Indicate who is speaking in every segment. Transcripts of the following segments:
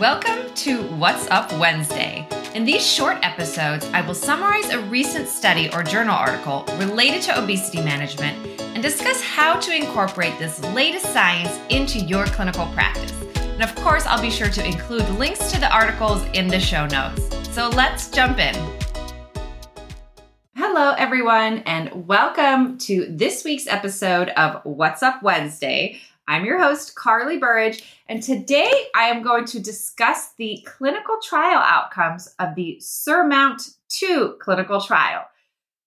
Speaker 1: Welcome to What's Up Wednesday. In these short episodes, I will summarize a recent study or journal article related to obesity management and discuss how to incorporate this latest science into your clinical practice. And of course, I'll be sure to include links to the articles in the show notes. So let's jump in. Hello, everyone, and welcome to this week's episode of What's Up Wednesday. I'm your host, Karli Burridge, and today I am going to discuss the clinical trial outcomes of the Surmount 2 clinical trial.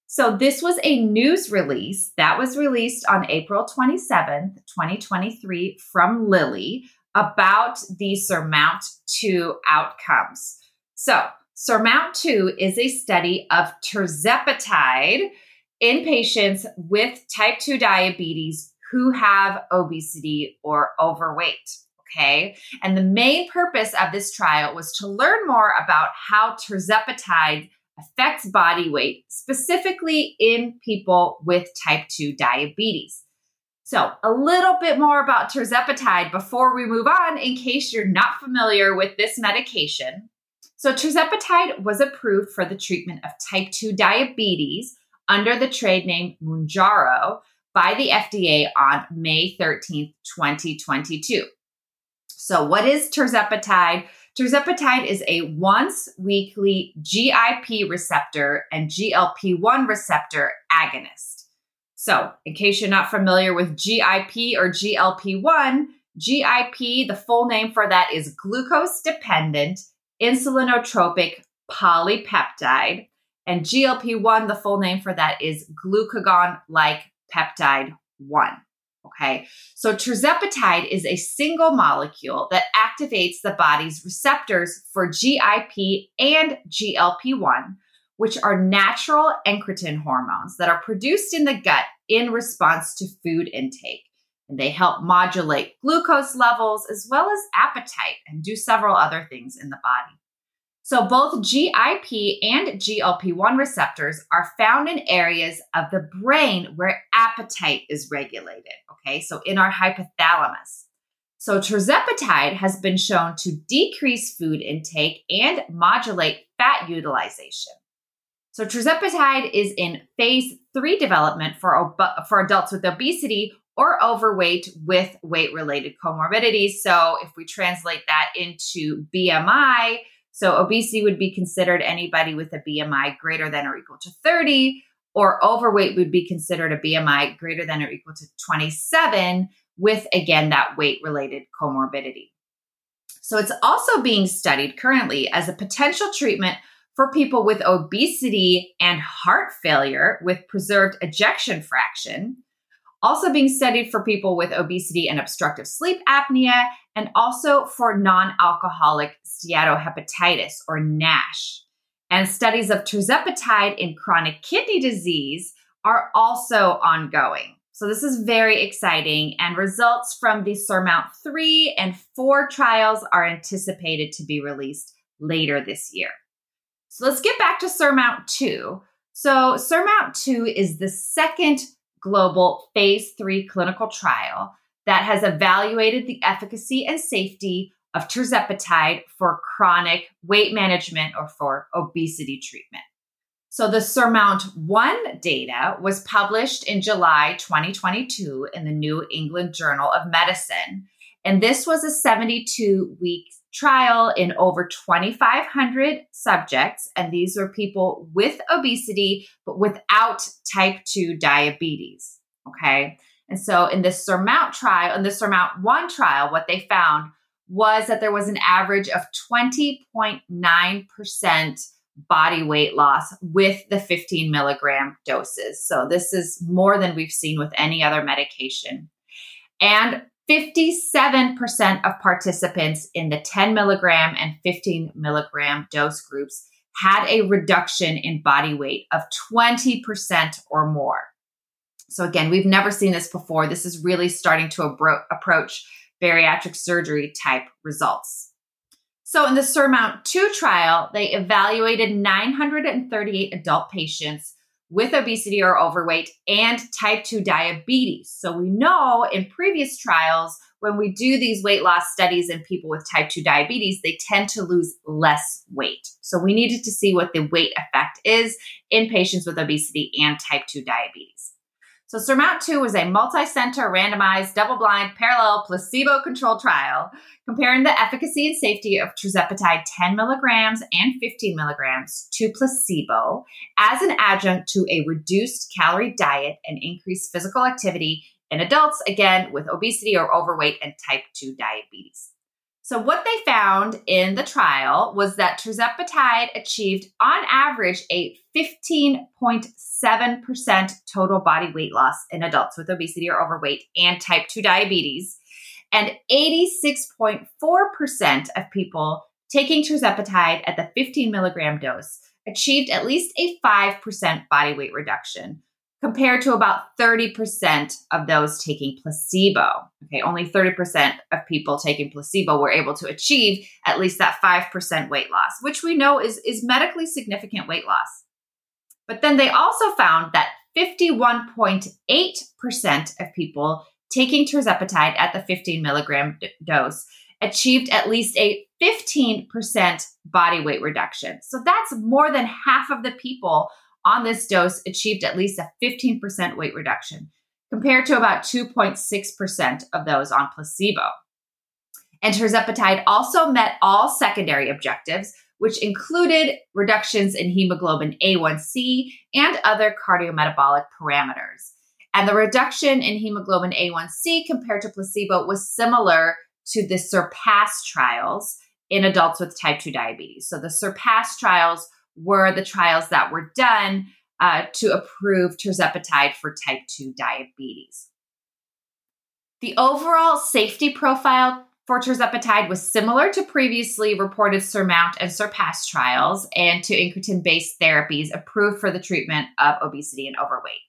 Speaker 1: So, this was a news release that was released on April 27th, 2023, from Lilly about the Surmount 2 outcomes. So, Surmount 2 is a study of tirzepatide in patients with type 2 diabetes who have obesity or overweight. Okay. And the main purpose of this trial was to learn more about how tirzepatide affects body weight, specifically in people with type 2 diabetes. So, a little bit more about tirzepatide before we move on, in case you're not familiar with this medication. So, tirzepatide was approved for the treatment of type 2 diabetes under the trade name Mounjaro by the FDA on May 13th, 2022. So, what is tirzepatide? Tirzepatide is a once weekly GIP receptor and GLP 1 receptor agonist. So, in case you're not familiar with GIP or GLP 1, GIP, the full name for that is glucose dependent insulinotropic polypeptide. And GLP 1, the full name for that is glucagon like peptide 1. Okay, so tirzepatide is a single molecule that activates the body's receptors for GIP and GLP 1, which are natural incretin hormones that are produced in the gut in response to food intake. And they help modulate glucose levels as well as appetite and do several other things in the body. So, both GIP and GLP 1 receptors are found in areas of the brain where appetite is regulated. Okay, so in our hypothalamus. So, tirzepatide has been shown to decrease food intake and modulate fat utilization. So, tirzepatide is in phase three development for, ob- for adults with obesity or overweight with weight related comorbidities. So, if we translate that into BMI, so obesity would be considered anybody with a BMI greater than or equal to 30, or overweight would be considered a BMI greater than or equal to 27, with again that weight related comorbidity. So it's also being studied currently as a potential treatment for people with obesity and heart failure with preserved ejection fraction, also being studied for people with obesity and obstructive sleep apnea, and also for non alcoholic steatohepatitis or NASH. And studies of tirzepatide in chronic kidney disease are also ongoing. So, this is very exciting, and results from the Surmount 3 and 4 trials are anticipated to be released later this year. So, let's get back to Surmount 2. So, Surmount 2 is the second global phase three clinical trial that has evaluated the efficacy and safety of tirzepatide for chronic weight management or for obesity treatment. So the Surmount 1 data was published in July 2022 in the New England Journal of Medicine. And this was a 72 week trial in over 2,500 subjects. And these were people with obesity, but without type 2 diabetes. Okay. And so in this Surmount trial, in the Surmount 1 trial, what they found was that there was an average of 20.9% body weight loss with the 15 milligram doses. So this is more than we've seen with any other medication. And 57% of participants in the 10 milligram and 15 milligram dose groups had a reduction in body weight of 20% or more. So, again, we've never seen this before. This is really starting to abro- approach bariatric surgery type results. So, in the Surmount 2 trial, they evaluated 938 adult patients with obesity or overweight and type 2 diabetes. So we know in previous trials when we do these weight loss studies in people with type 2 diabetes, they tend to lose less weight. So we needed to see what the weight effect is in patients with obesity and type 2 diabetes. So SURMOUNT 2 was a multi-center, randomized, double-blind, parallel, placebo-controlled trial comparing the efficacy and safety of tirzepatide 10 milligrams and 15 milligrams to placebo as an adjunct to a reduced calorie diet and increased physical activity in adults, again, with obesity or overweight and type 2 diabetes. So, what they found in the trial was that tirzepatide achieved, on average, a 15.7% total body weight loss in adults with obesity or overweight and type 2 diabetes, and 86.4% of people taking tirzepatide at the 15 milligram dose achieved at least a 5% body weight reduction compared to about 30% of those taking placebo. Okay, only 30% of people taking placebo were able to achieve at least that 5% weight loss, which we know is, is medically significant weight loss. But then they also found that 51.8% of people taking tirzepatide at the 15 milligram d- dose achieved at least a 15% body weight reduction. So that's more than half of the people on this dose achieved at least a 15% weight reduction, compared to about 2.6% of those on placebo. And tirzepatide also met all secondary objectives, which included reductions in hemoglobin A1C and other cardiometabolic parameters. And the reduction in hemoglobin A1C compared to placebo was similar to the SURPASS trials in adults with type 2 diabetes. So the SURPASS trials were the trials that were done uh, to approve tirzepatide for type 2 diabetes. The overall safety profile for tirzepatide was similar to previously reported SURMOUNT and SURPASS trials and to incretin based therapies approved for the treatment of obesity and overweight.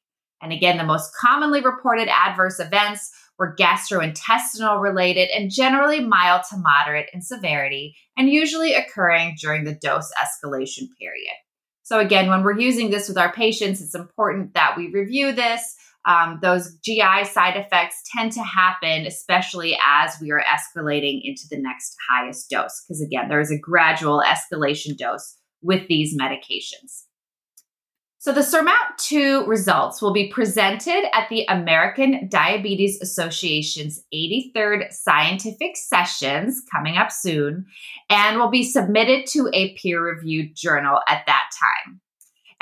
Speaker 1: And again, the most commonly reported adverse events were gastrointestinal related and generally mild to moderate in severity and usually occurring during the dose escalation period. So, again, when we're using this with our patients, it's important that we review this. Um, those GI side effects tend to happen, especially as we are escalating into the next highest dose, because again, there is a gradual escalation dose with these medications. So the SURMOUNT 2 results will be presented at the American Diabetes Association's 83rd Scientific Sessions coming up soon and will be submitted to a peer reviewed journal at that time.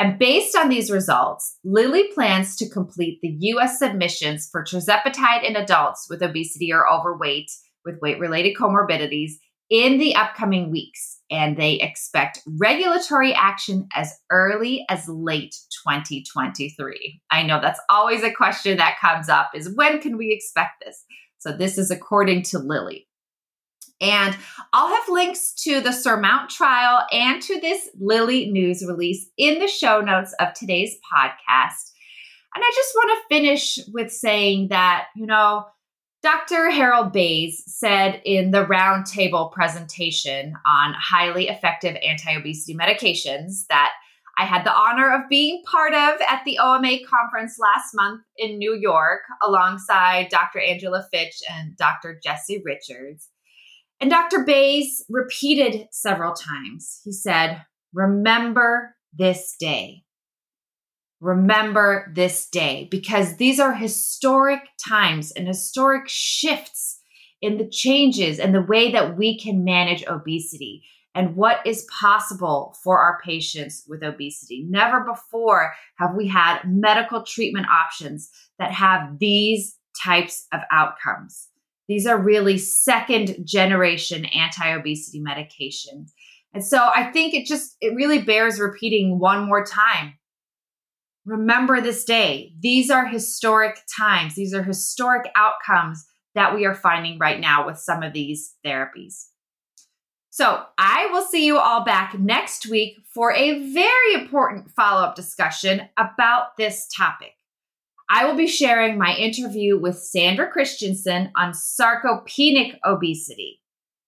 Speaker 1: And based on these results, Lilly plans to complete the US submissions for tirzepatide in adults with obesity or overweight with weight related comorbidities in the upcoming weeks, and they expect regulatory action as early as late 2023. I know that's always a question that comes up is when can we expect this? So this is according to Lilly. And I'll have links to the Surmount trial and to this Lilly news release in the show notes of today's podcast. And I just want to finish with saying that, you know, Dr. Harold Bays said in the roundtable presentation on highly effective anti obesity medications that I had the honor of being part of at the OMA conference last month in New York alongside Dr. Angela Fitch and Dr. Jesse Richards. And Dr. Bays repeated several times. He said, Remember this day remember this day because these are historic times and historic shifts in the changes and the way that we can manage obesity and what is possible for our patients with obesity. Never before have we had medical treatment options that have these types of outcomes. These are really second generation anti obesity medications. And so I think it just, it really bears repeating one more time Remember this day. These are historic times. These are historic outcomes that we are finding right now with some of these therapies. So, I will see you all back next week for a very important follow up discussion about this topic. I will be sharing my interview with Sandra Christensen on sarcopenic obesity.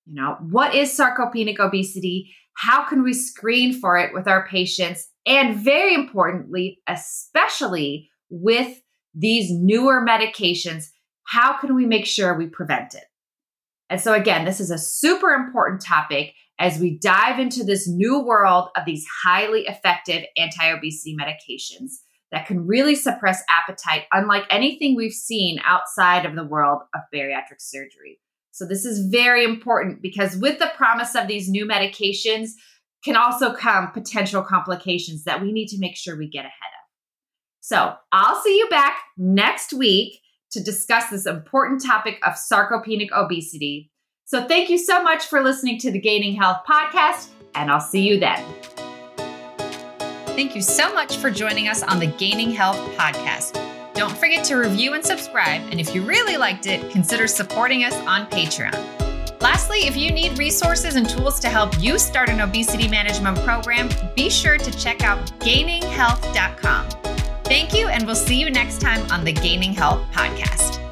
Speaker 1: You know, what is sarcopenic obesity? How can we screen for it with our patients? And very importantly, especially with these newer medications, how can we make sure we prevent it? And so, again, this is a super important topic as we dive into this new world of these highly effective anti obesity medications that can really suppress appetite, unlike anything we've seen outside of the world of bariatric surgery. So, this is very important because with the promise of these new medications can also come potential complications that we need to make sure we get ahead of. So, I'll see you back next week to discuss this important topic of sarcopenic obesity. So, thank you so much for listening to the Gaining Health podcast, and I'll see you then. Thank you so much for joining us on the Gaining Health podcast. Don't forget to review and subscribe, and if you really liked it, consider supporting us on Patreon. Lastly, if you need resources and tools to help you start an obesity management program, be sure to check out gaininghealth.com. Thank you, and we'll see you next time on the Gaining Health Podcast.